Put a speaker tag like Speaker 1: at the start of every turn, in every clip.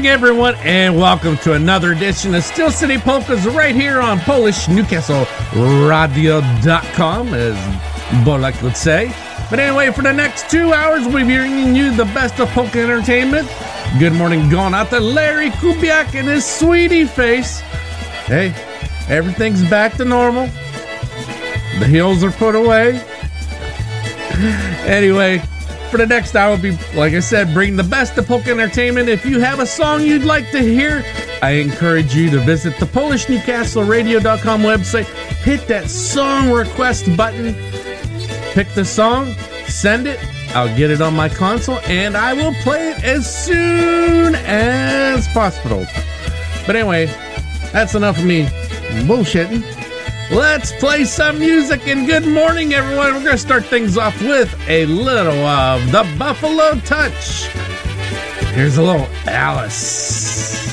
Speaker 1: morning, everyone, and welcome to another edition of Steel City Polkas right here on Polish Newcastle Radio.com, as Bolek would say. But anyway, for the next two hours, we'll be bringing you the best of polka entertainment. Good morning, going out to Larry Kubiak and his sweetie face. Hey, everything's back to normal. The heels are put away. anyway, for the next hour, will be, like I said, bring the best of polka entertainment. If you have a song you'd like to hear, I encourage you to visit the PolishNewcastleRadio.com website, hit that song request button, pick the song, send it. I'll get it on my console and I will play it as soon as possible. But anyway, that's enough of me bullshitting. Let's play some music and good morning, everyone. We're going to start things off with a little of the Buffalo Touch. Here's a little Alice.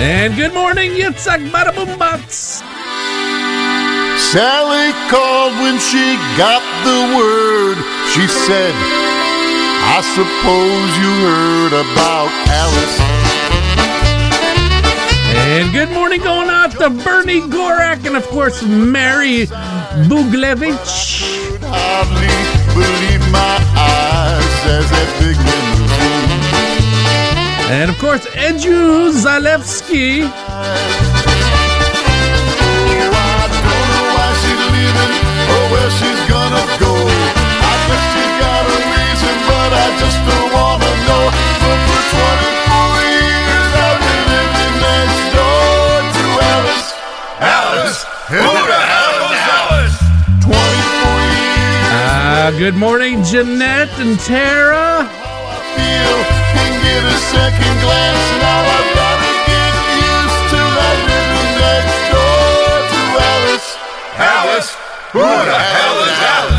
Speaker 1: And good morning, Yitzhak Badaboom Bots.
Speaker 2: Sally called when she got the word. She said, I suppose you heard about Alice.
Speaker 1: And good morning going out to Bernie Gorak and, of course, Mary Buglevich.
Speaker 2: Hardly believe my eyes as that big.
Speaker 1: And, of course, Edu Zalewski.
Speaker 2: But I just don't wanna know. But for 24 years I've been living next door to Alice. Alice? Who the hell was Alice? 24 years.
Speaker 1: Uh, good morning, Jeanette and Tara.
Speaker 2: feel and get a second glance. Now I've gotta get used to that living next door to Alice. Alice? Who the hell is Alice?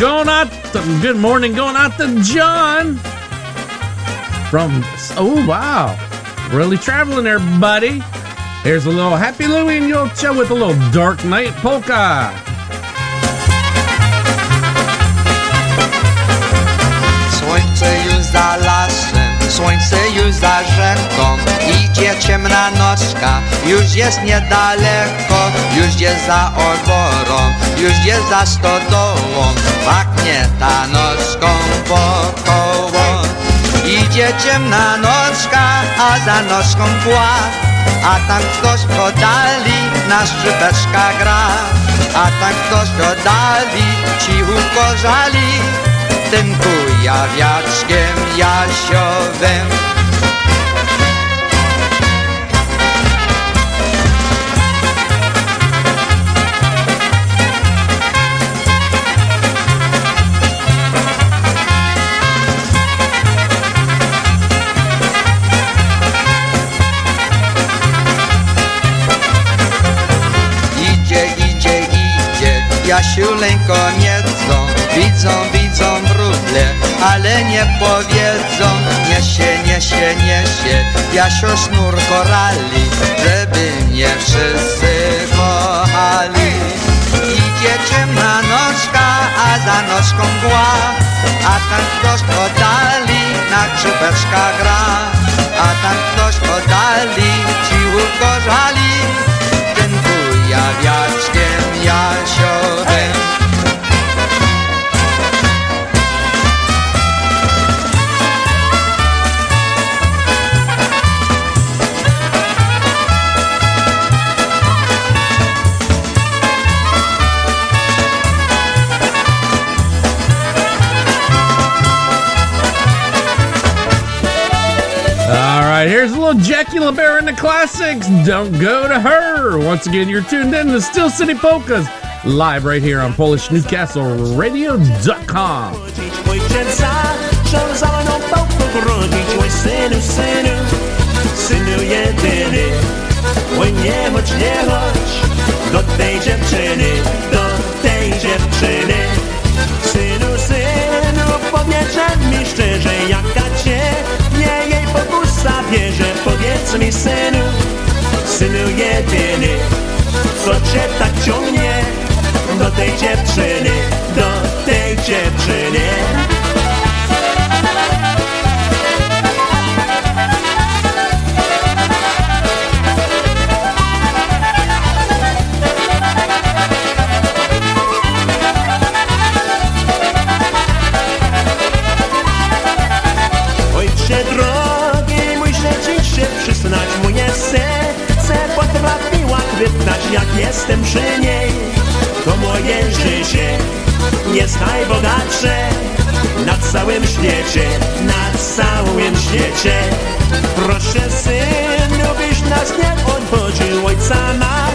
Speaker 1: Going out. To, good morning, going out to John from. Oh wow, really traveling there, buddy. Here's a little Happy Louie and Julcia with a little Dark Night polka.
Speaker 3: Słońce już za rzeką. Idzie ciemna nocka, już jest niedaleko Już jest za oborą, już jest za stodołą. Pachnie ta nocką wokoło. Idzie ciemna nocka, a za nocką mgła A tam ktoś podali, na szybeczka gra. A tam ktoś dodali, cichutko żali jestem kujawiaczkiem Jasiowym Jasiuleńko nieco widzą, widzą wróble, ale nie powiedzą, niesie, niesie, niesie, Jasio sznur korali, żeby mnie wszyscy kochali. Idzie ciemna nocka, a za nocką mgła, a tam ktoś podali, na grzybeczka gra, a tam ktoś podali, cichutko żali,
Speaker 1: little Jackie LeBaron in the classics. Don't go to her. Once again, you're tuned in to Steel City Polkas live right here on PolishNewcastleRadio.com.
Speaker 4: Synu nie Synu, synu, powiedzże mi szczerze Jaka pokusa bierze Powiedz mi synu, synu jedyny Co cię tak ciągnie do tej dziewczyny, do tej dziewczyny. Jestem przy niej. To moje życie jest najbogatsze na całym świecie, na całym świecie. Proszę synu, byś nas nie odchodził, ojca ma,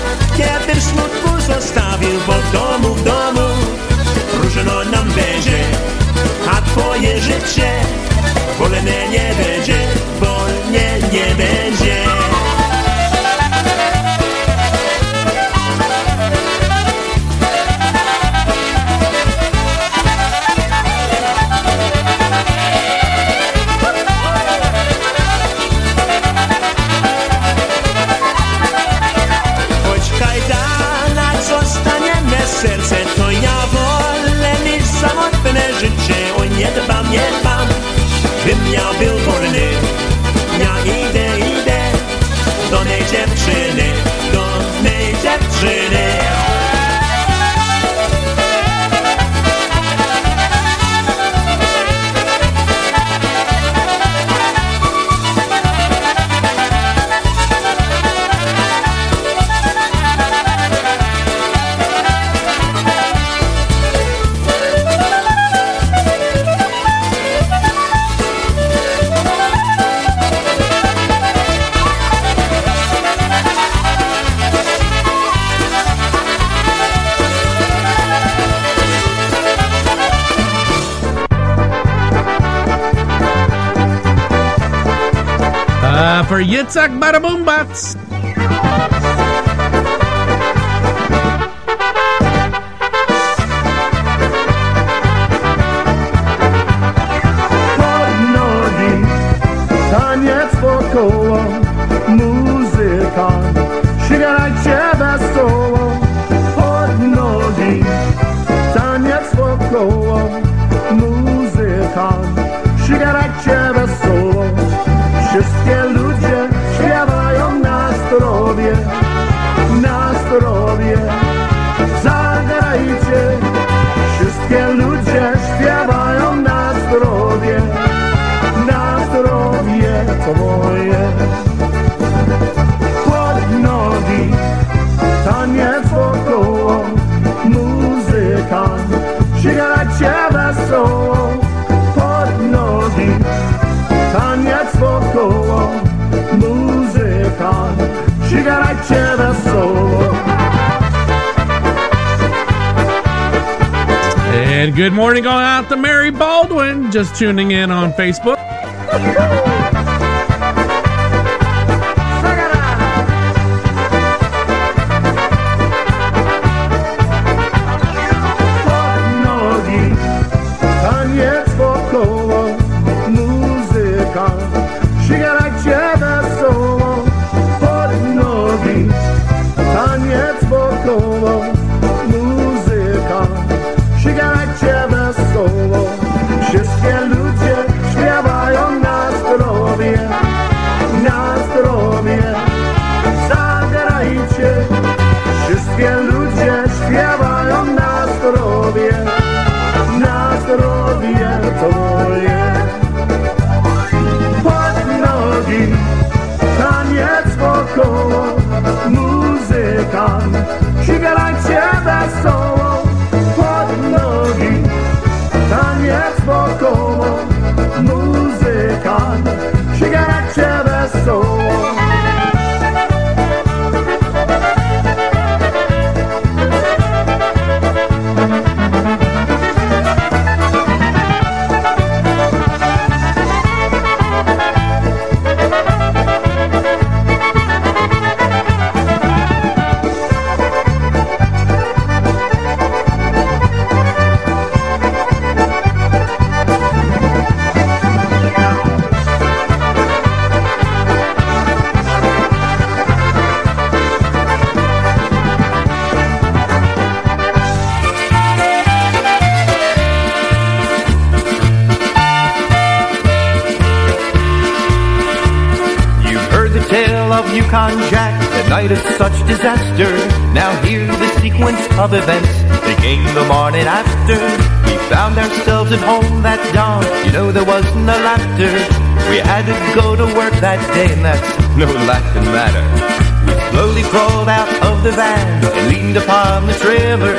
Speaker 5: sigarecie wesoło Wszystkie
Speaker 6: And good morning going out to Mary Baldwin, just tuning in on Facebook.
Speaker 7: events began the morning after. We found ourselves at home that dawn. You know there was no laughter. We had to go to work that day, and that's no laughing matter. We slowly crawled out of the van and leaned upon the trailer.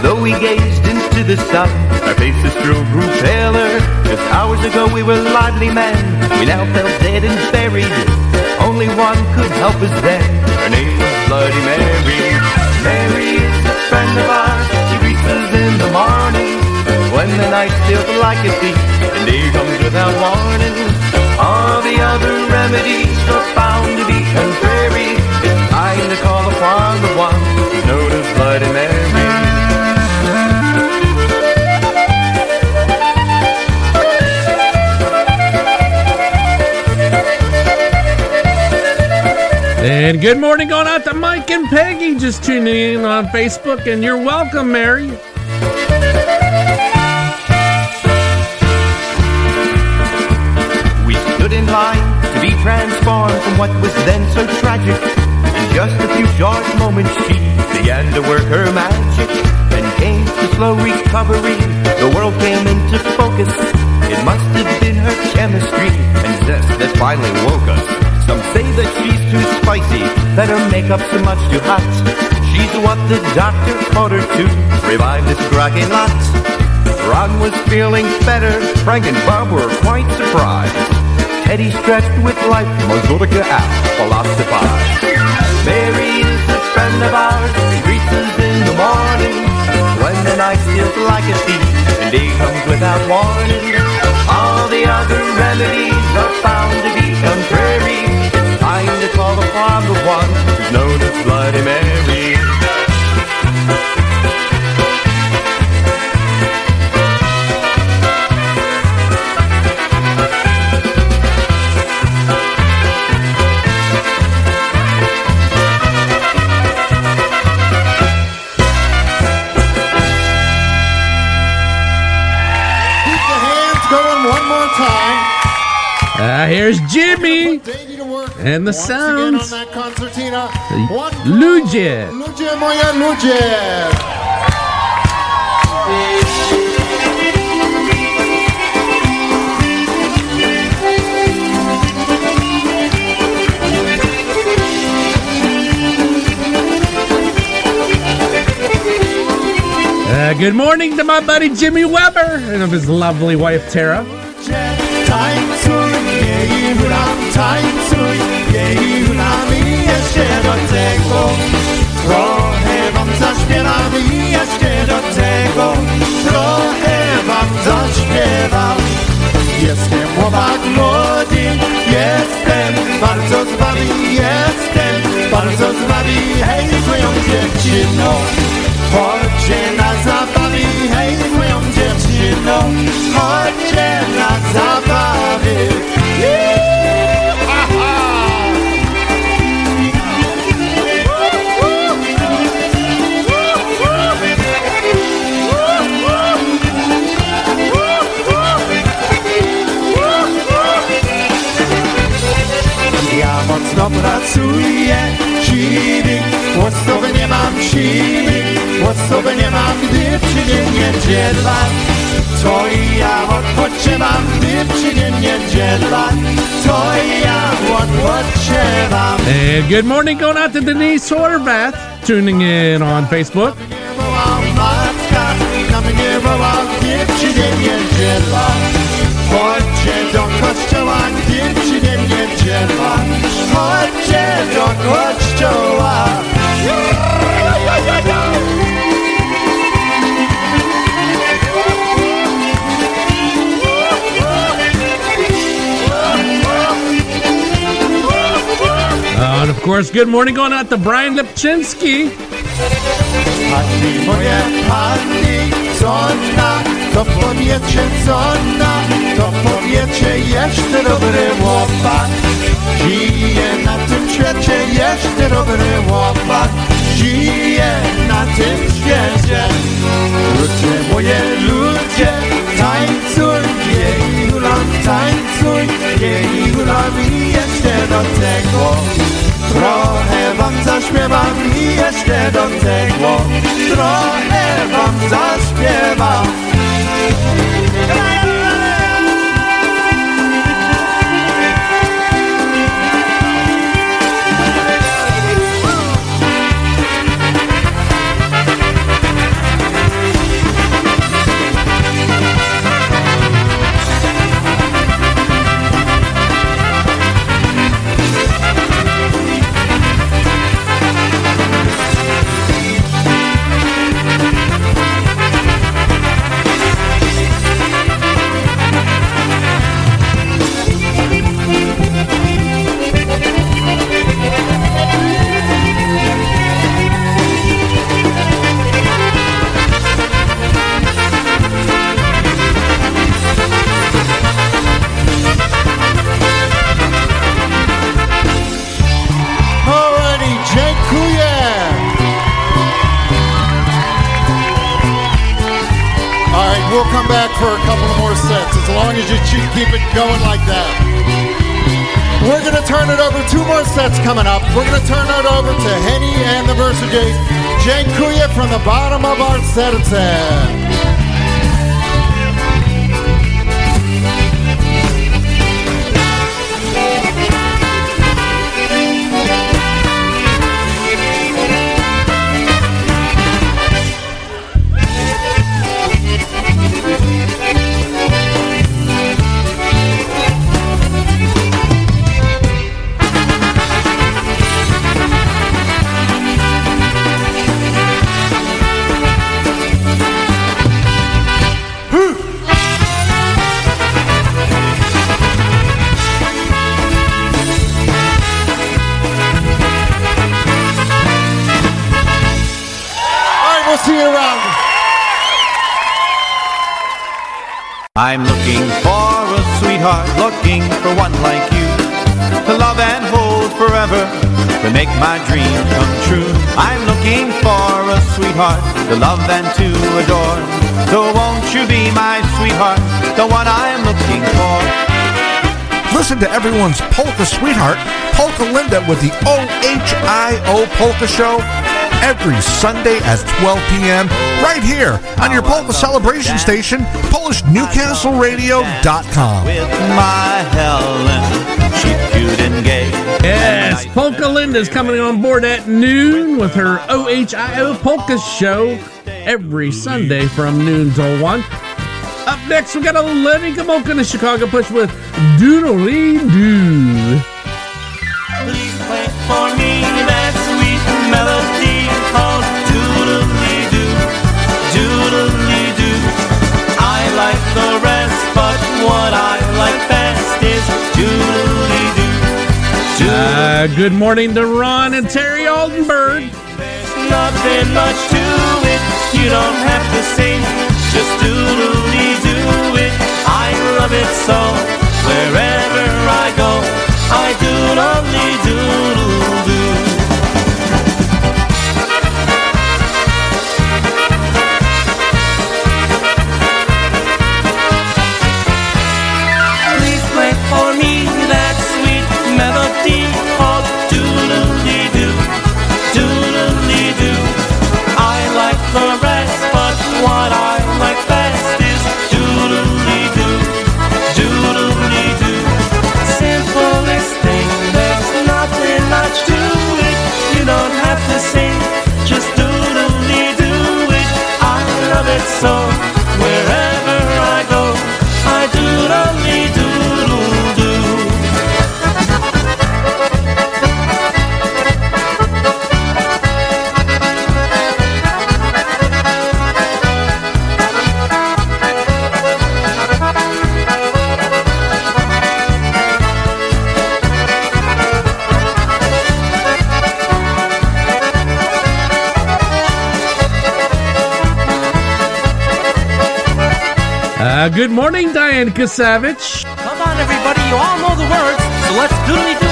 Speaker 7: Though we gazed into the sun, our faces still grew paler. Just hours ago we were lively men. We now felt dead and buried. Only one could help us then. Her name was Bloody. Mary When the night feels like a thief and day comes without warning. All the other remedies are found to be contrary. It's time to call upon the one who's known as Bloody Mary.
Speaker 6: And good morning going out to Mike and Peggy, just tuning in on Facebook. And you're welcome, Mary.
Speaker 7: What was then so tragic. In just a few short moments, she began to work her magic. Then came the slow recovery. The world came into focus. It must have been her chemistry and zest that finally woke us. Some say that she's too spicy, that her makeup's much too hot. She's what the doctor ordered to revive this groggy lot. Ron was feeling better. Frank and Bob were quite surprised. Teddy stretched with life. Mazurka out philosophize. Mary is a friend of ours. She greets us in the morning. When the night feels like a thief and day comes without warning. All the other remedies are found to be contrary. It's time to call upon the one who's known as Bloody Mary.
Speaker 6: Jimmy and the
Speaker 1: Once again
Speaker 6: sounds.
Speaker 1: on that concertina. One,
Speaker 6: Ludzie.
Speaker 1: ludzie moje ludzie.
Speaker 6: Uh, good morning to my buddy Jimmy Weber and of his lovely wife Tara.
Speaker 5: Jej hula, tańcuj, jej hula, mi dziewczyną,
Speaker 1: And good morning going out to Denise Horvath, tuning in on Facebook. Course, good morning going out to Brian
Speaker 5: chłopak. Żyje na tym świecie. Ludzie moje ludzie, tańcuj, jej hulon, tańcuj, jej hulon i jeszcze do
Speaker 8: looking for one like you to love and hold forever, to make my dream come true. I'm looking for a sweetheart to love and to adore. So won't you be my sweetheart, the one I'm looking for?
Speaker 9: Listen to everyone's polka sweetheart, Polka Linda, with the OHIO Polka Show every Sunday at 12 p.m. right here on your polka celebration station, PolishNewcastleRadio.com.
Speaker 8: With my Helen, she's cute and gay.
Speaker 1: Yes, Polka Linda's coming on board at noon with her OHIO Polka Show every Sunday from noon till 1. Up next, we got a Lenny Gomulka in the Chicago Push with Doodly Doo. Good morning to Ron and Terry Aldenberg.
Speaker 10: nothing much to it. You don't have to sing, just doodly do it. I love it so. Wherever I go, I doodly doodle do.
Speaker 1: Good morning, Diane Kasavich.
Speaker 10: Come on, everybody, you all know the words, so let's do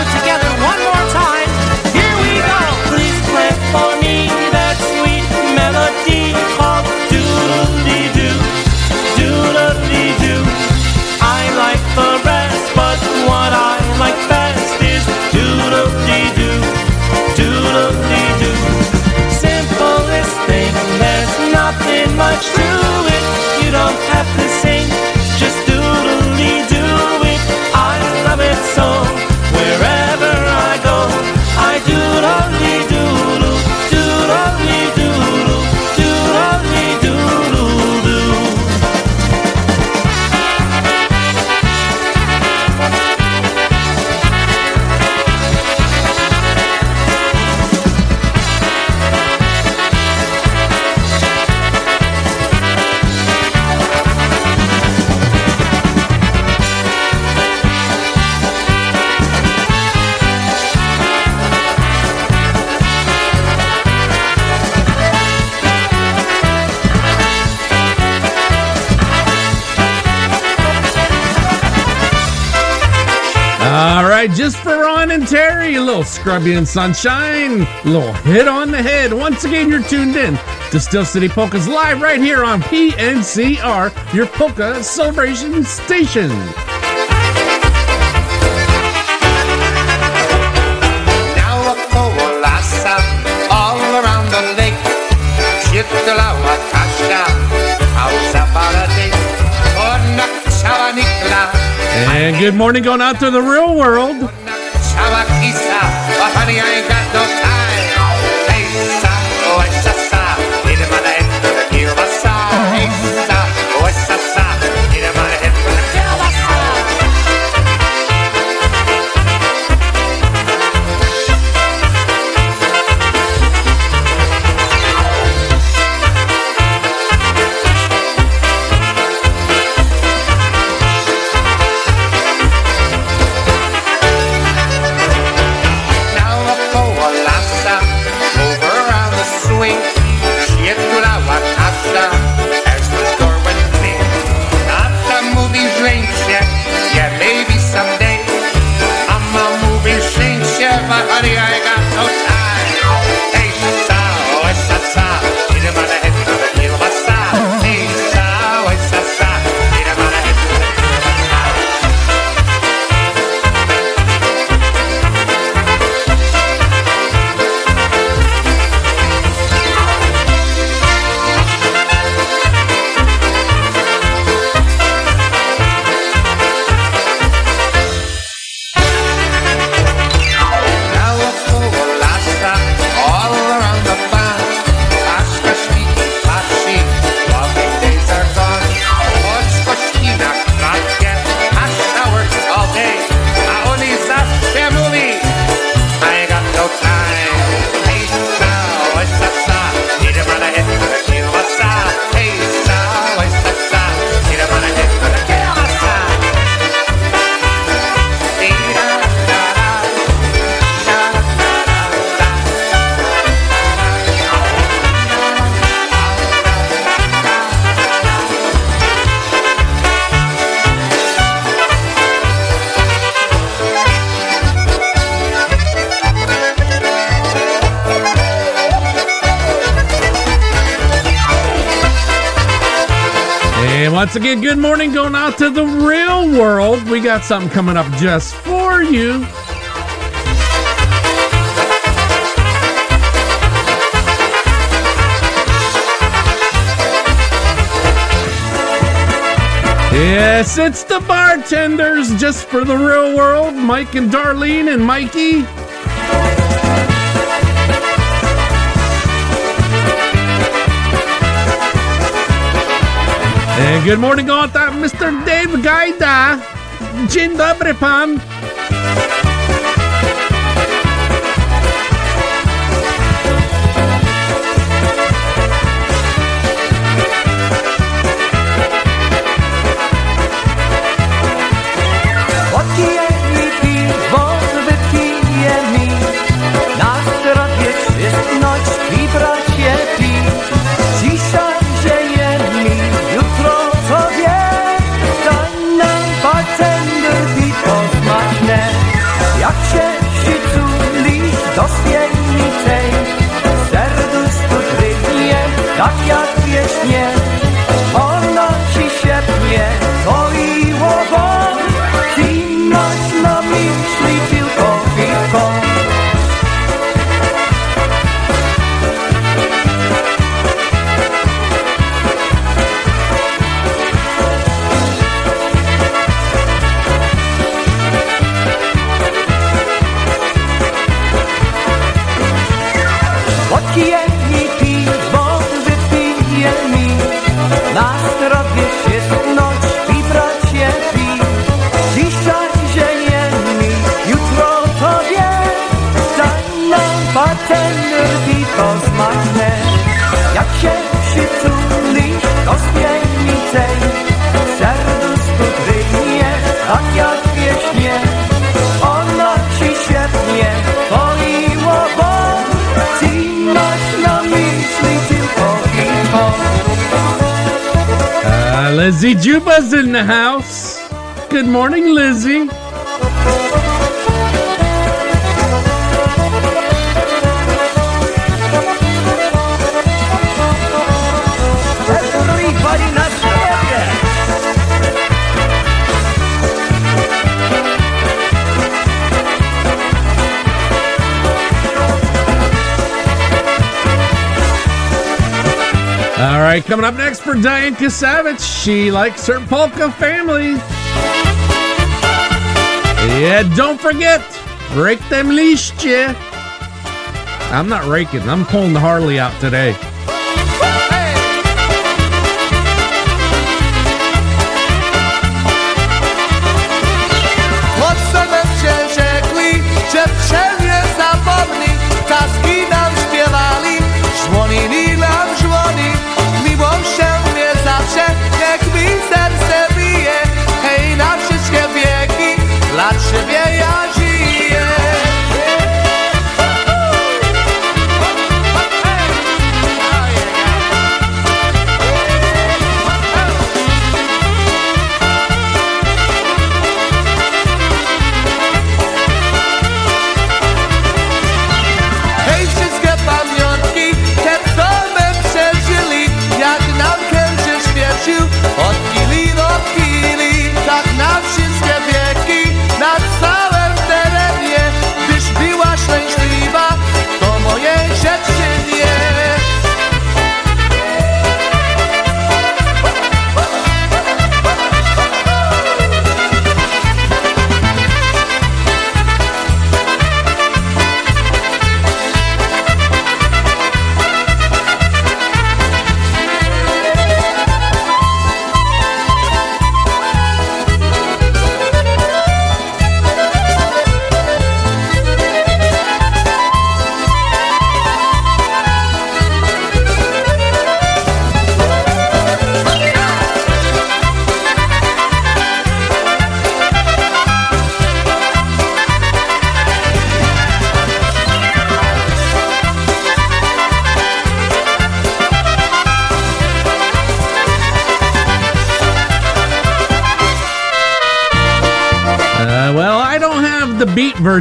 Speaker 1: Terry, a little scrubby and sunshine, a little hit on the head. Once again, you're tuned in to Steel City Polkas live right here on PNCR, your polka celebration station.
Speaker 11: Now lasa, all around the lake. Świetlała Kasia, a zapala. Ona
Speaker 1: And good morning going out to the real world.
Speaker 11: abaquisa, pasaría en gatos
Speaker 1: once again, good morning going out to the real world. We got something coming up just for you. Yes, it's the bartenders just for the real world. Mike and Darlene and Mikey. And good morning, out there, Mr. Dave Gajda. Dzień dobry, pan.
Speaker 10: Drgnie, tak
Speaker 1: Lizzie Juba's in the house. Good morning, Lizzie. Right, coming up next for Diane Kasavich. She likes her polka family. Yeah, don't forget, rake them liście. I'm not raking, I'm pulling the Harley out today.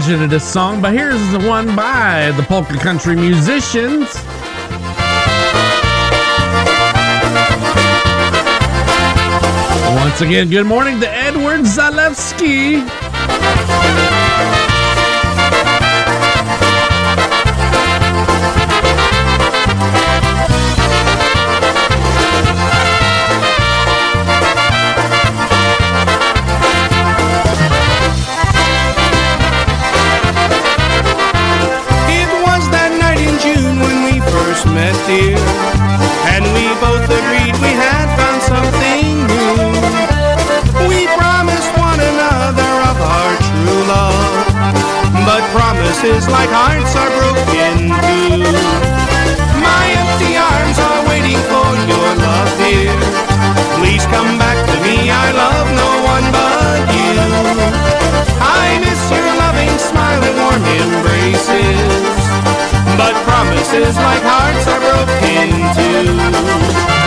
Speaker 1: Version of this song, but here's the one by the Polka Country Musicians. Once again, good morning to Edward Zalewski.
Speaker 12: Met, dear. And we both agreed we had found something new. We promised one another of our true love. But promises like hearts are broken too. My empty arms are waiting for your love, dear. Please come back to me, I love no one but you. I miss your loving smile and warm embraces. But like hearts are broken too.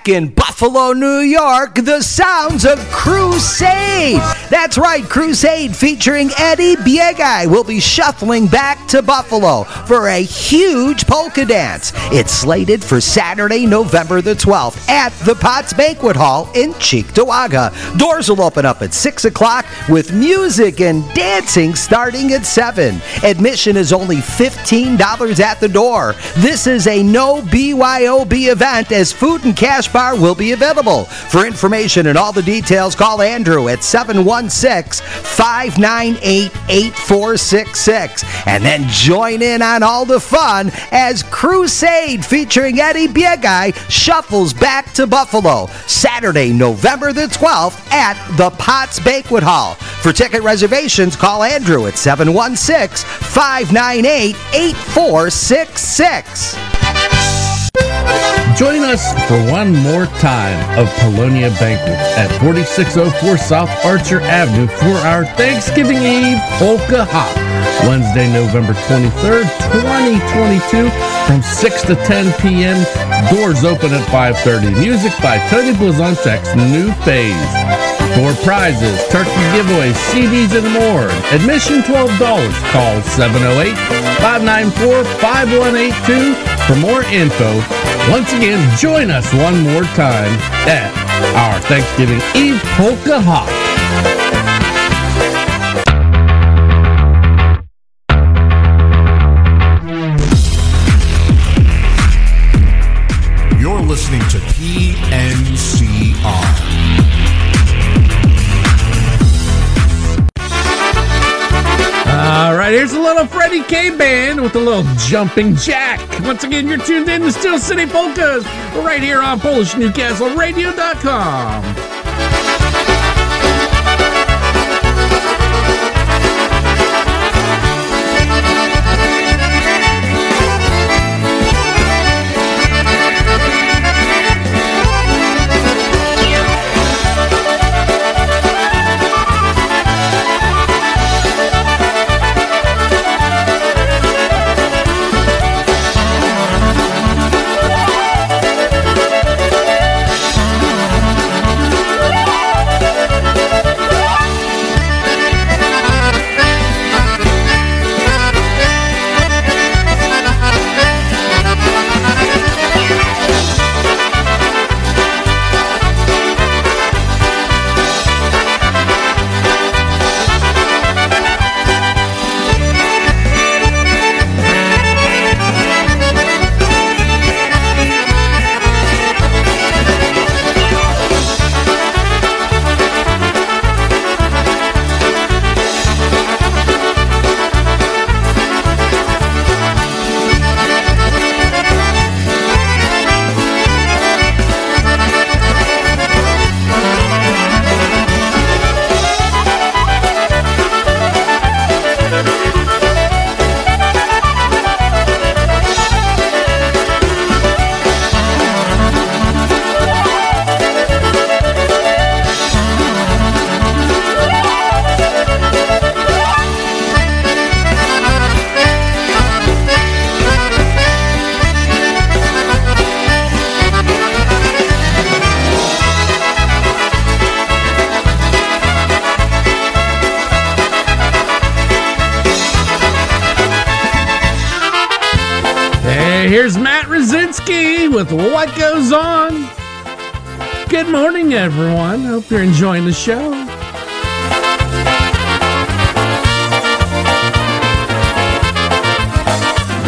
Speaker 13: Back in Buffalo, New York. The sounds of Crusade. That's right, Crusade featuring Eddie Biegai will be shuffling back to Buffalo for a huge polka dance. It's slated for Saturday, November the 12th at the Potts Banquet Hall in Cheektowaga. Doors will open up at 6 o'clock with music and dancing starting at 7. Admission is only $15 at the door. This is a no BYOB event as food and cash bar will be available. For information and all the details, call Andrew at 716 598 8466 and then join in on all the fun as Crusade featuring Eddie Biegai shuffles back to Buffalo Saturday, November the 12th at the Potts Banquet Hall. For ticket reservations, call Andrew at 716 598 8466.
Speaker 1: Join us for one more time of Polonia Banquet at 4604 South Archer Avenue for our Thanksgiving Eve Polka Hop. Wednesday, November 23rd, 2022 from 6 to 10 p.m. Doors open at 5.30. Music by Tony Blazonczyk's New Phase. For prizes, turkey giveaways, CDs, and more. Admission $12. Call 708-594-5182 for more info. Once again, join us one more time at our Thanksgiving Eve Polka Hop. Little Freddie K band with a little jumping jack. Once again, you're tuned in to Steel City Polkas right here on PolishNewcastleRadio.com. here's Matt Rosinski with What Goes On. Good morning, everyone. Hope you're enjoying the show.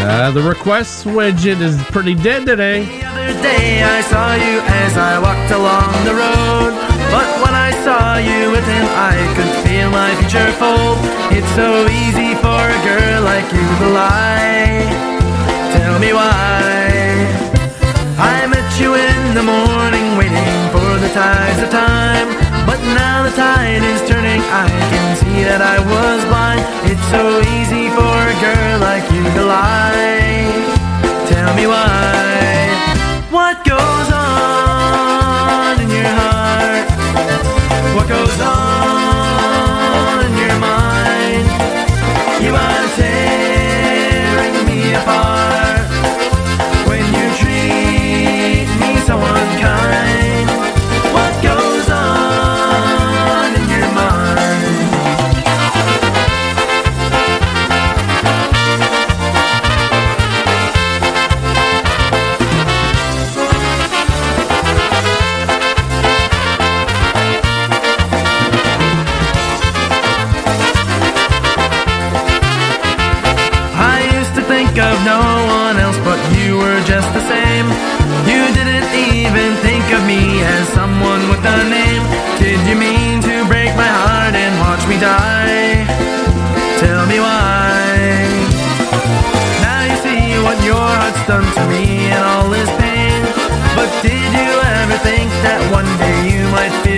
Speaker 1: Uh, the requests widget is pretty dead today.
Speaker 14: The other day I saw you as I walked along the road. But when I saw you with him, I could feel my future fold. It's so easy for a girl like you to lie. Me why. I met you in the morning, waiting for the tides of time. But now the tide is turning, I can see that I was blind. It's so easy for a girl like you to lie. Tell me why. What goes on in your heart? What goes on think of no one else, but you were just the same. You didn't even think of me as someone with a name. Did you mean to break my heart and watch me die? Tell me why. Now you see what your heart's done to me and all this pain. But did you ever think that one day you might feel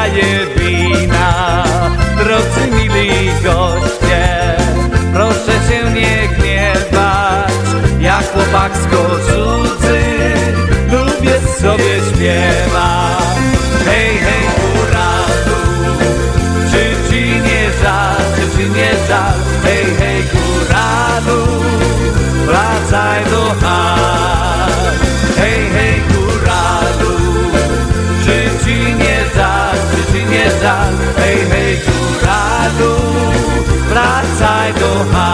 Speaker 15: daje wina. Drodzy mili goście, proszę się nie gniewać, jak chłopak z cudzy, lubię sobie śpiewać. Wracaj do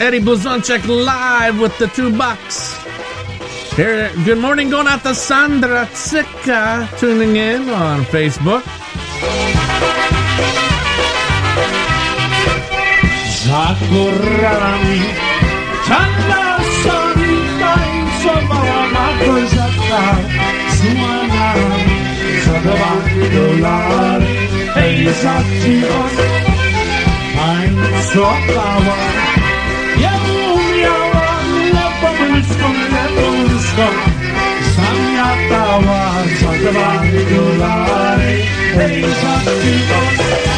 Speaker 1: Eddie Blazonczyk live with the two bucks. Here, good morning, going out to Sandra Tsika tuning in on Facebook.
Speaker 16: Za górami czarna soli tańcowała na kozaka z łanami zadawali dolary hej za cicho tańcowała ja umiała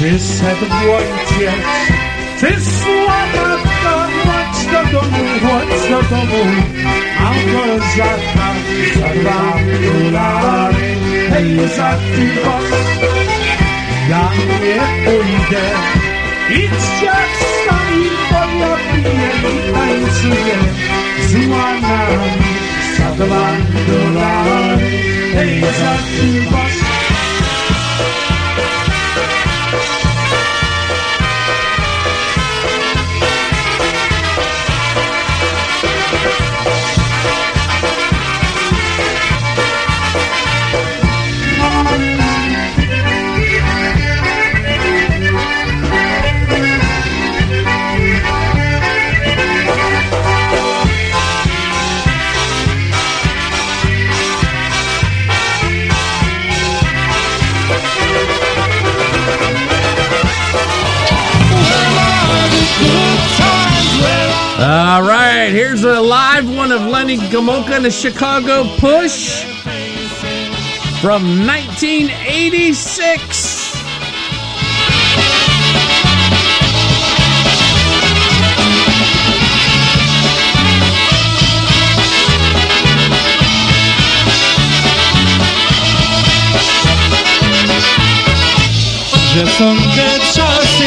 Speaker 16: Przyszedł ojciec, ty sławaka, chodź do domu, chodź do domu, mam kozaka za dwa dolary, hej, za cicho, ja nie pójdę, idźcie sami, bo ja piję i tańcuję z łanami za dwa dolary, hej, za cicho.
Speaker 1: Gomulka and the Chicago Push from 1986.
Speaker 16: Że są te czasy,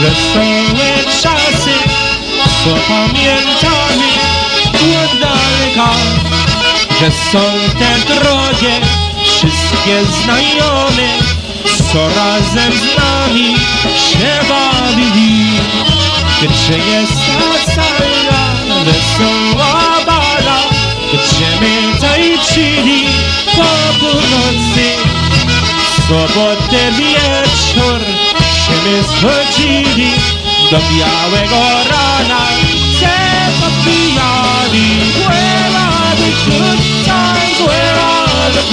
Speaker 16: wesołe czasy, co pamiętamy że są te drogie, wszystkie znajome, co razem z nami się bawili. Gdzie jest ta sala, wesoła bala, gdzie my tańczyli po północy. W sobotę wieczór się my schodzili do białego rana, Where are the good times? Where are the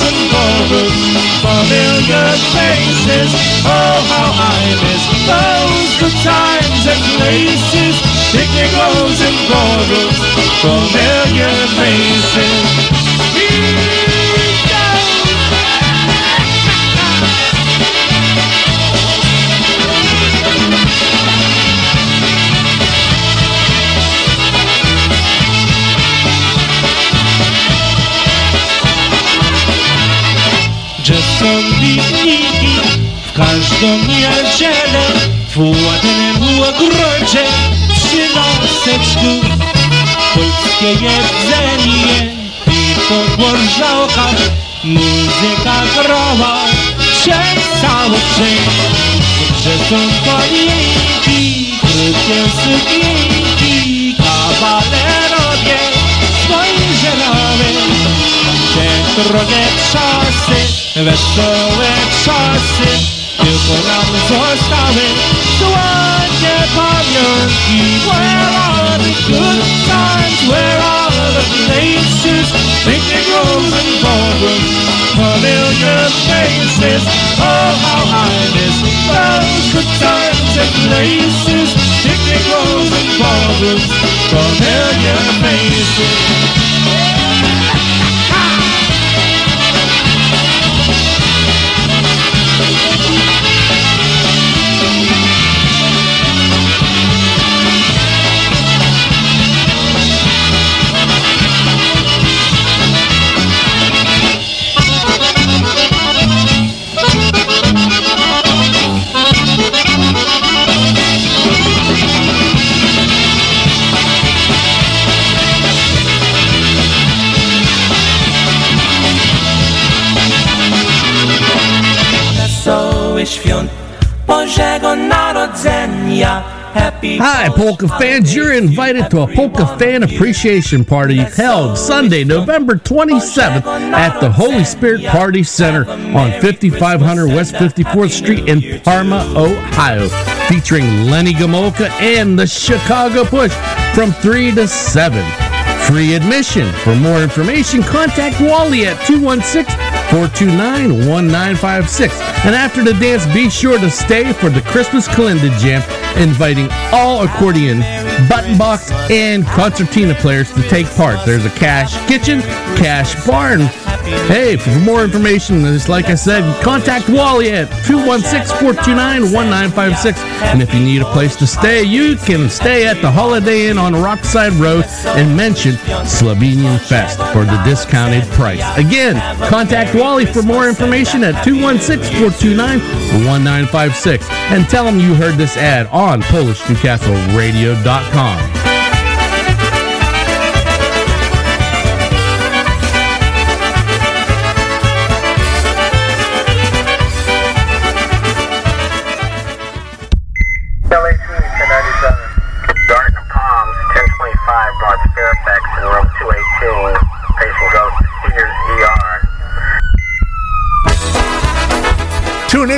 Speaker 16: and familiar faces. Oh, how I miss those good times and places. Picnic and ballrooms, familiar faces. Jedzenie po borżałkach muzyka grała przez cały że są panienki krótkie sukienki kawalerowie spojrzelały te drogie czasy, wesołe czasy, tylko nam zostały słodkie pamiątki. Where are the good times? Where places? Picnic rooms and ballrooms, familiar faces. Oh, how I miss those good times and places. Picnic rooms and ballrooms, familiar faces.
Speaker 1: Hi, polka fans. You're invited to a polka fan appreciation party held Sunday, November 27th at the Holy Spirit Party Center on 5500 West 54th Street in Parma, Ohio, featuring Lenny Gomulka and the Chicago Push from 3 to 7. Free admission. For more information, contact Wally at 216 429 1956. And after the dance, be sure to stay for the Christmas Calendar Jam, inviting all accordion, button box, and concertina players to take part. There's a cash kitchen, cash barn. hey, for more information, just like I said, contact Wally at 216 429 1956. And if you need a place to stay, you can stay at the Holiday Inn on Rockside Road and mention Slovenian Fest for the discounted price. Again, contact Wally for more information at 216 429 1956 and tell him you heard this ad on PolishNewcastleRadio.com.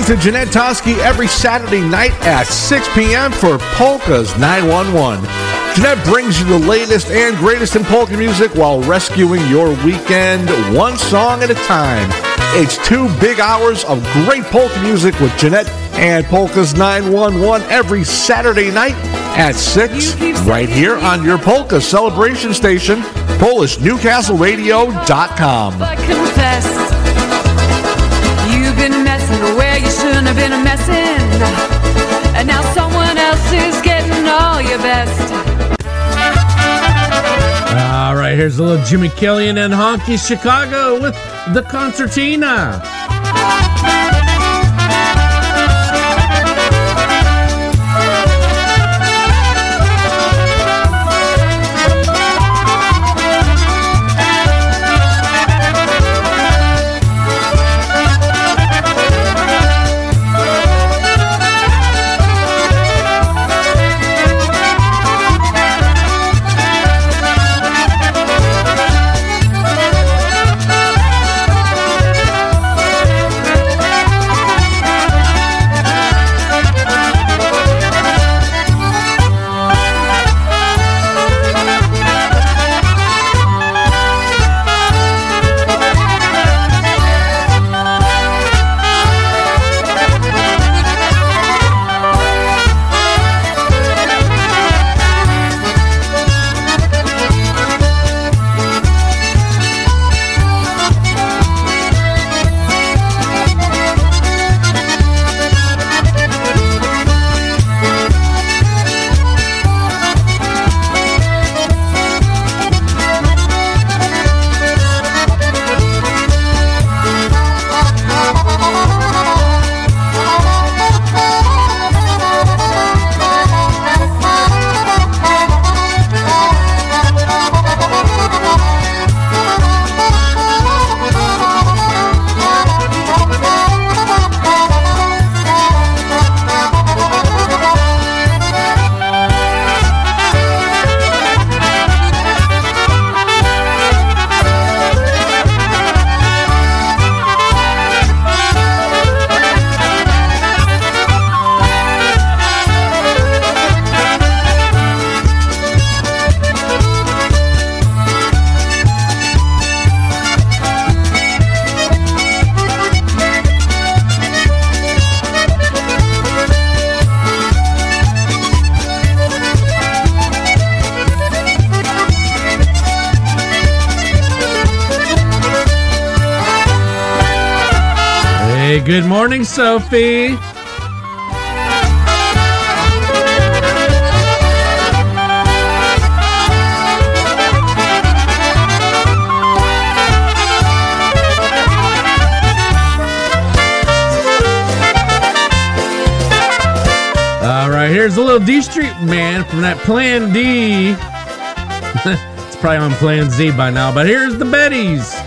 Speaker 17: to
Speaker 9: Jeanette Toski every Saturday night at 6 p.m. for Polka's 911. Jeanette brings you the latest and greatest in polka music while rescuing your weekend one song at a time. It's two big hours of great polka music with Jeanette and Polka's 911 every Saturday night at 6 right here on your polka celebration station, PolishNewcastleRadio.com.
Speaker 18: have been a messing. And now someone else is getting all your best.
Speaker 1: All right, here's a little Jimmy Killian and Honky Chicago with the concertina. Morning, Sophie. All right, here's a little D Street man from that Plan D. it's probably on Plan Z by now, but here's the Bettys.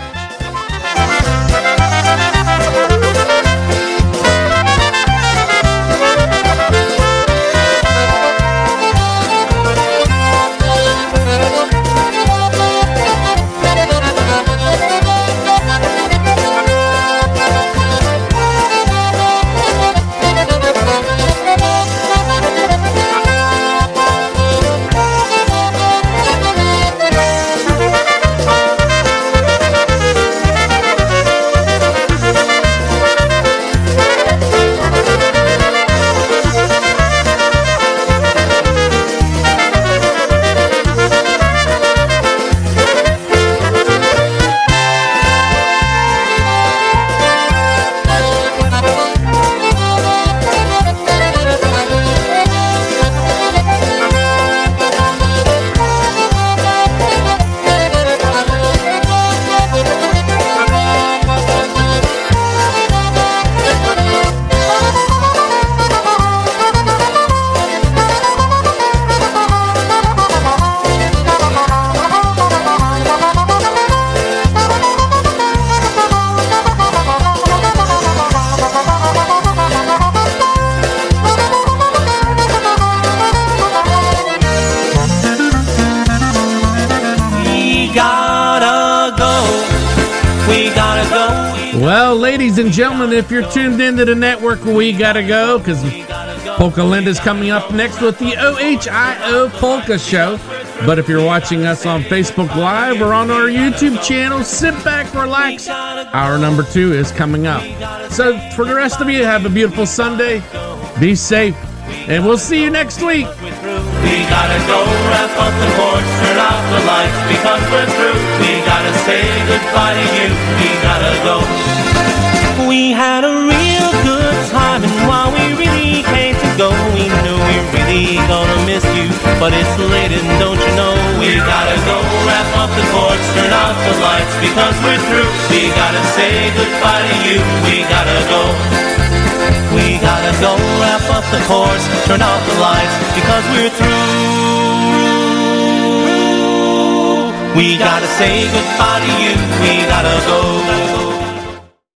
Speaker 1: Gentlemen, if you're tuned into the network, we gotta go because Polka Linda's coming up next with the OHIO Polka Show. But if you're watching us on Facebook Live or on our YouTube channel, sit back, relax. Hour number two is coming up. So, for the rest of you, have a beautiful Sunday. Be safe. And we'll see you next week.
Speaker 10: We gotta go wrap up the turn off the lights because we're through. We gotta say goodbye to you. We gotta go. Came to go, we knew we really gonna miss you. But it's late, and don't you know we gotta go wrap up the porch, turn off the lights because we're through. We gotta say goodbye to you. We gotta go. We gotta go wrap up the course, turn off the lights because we're through. We gotta say goodbye to you. We gotta go.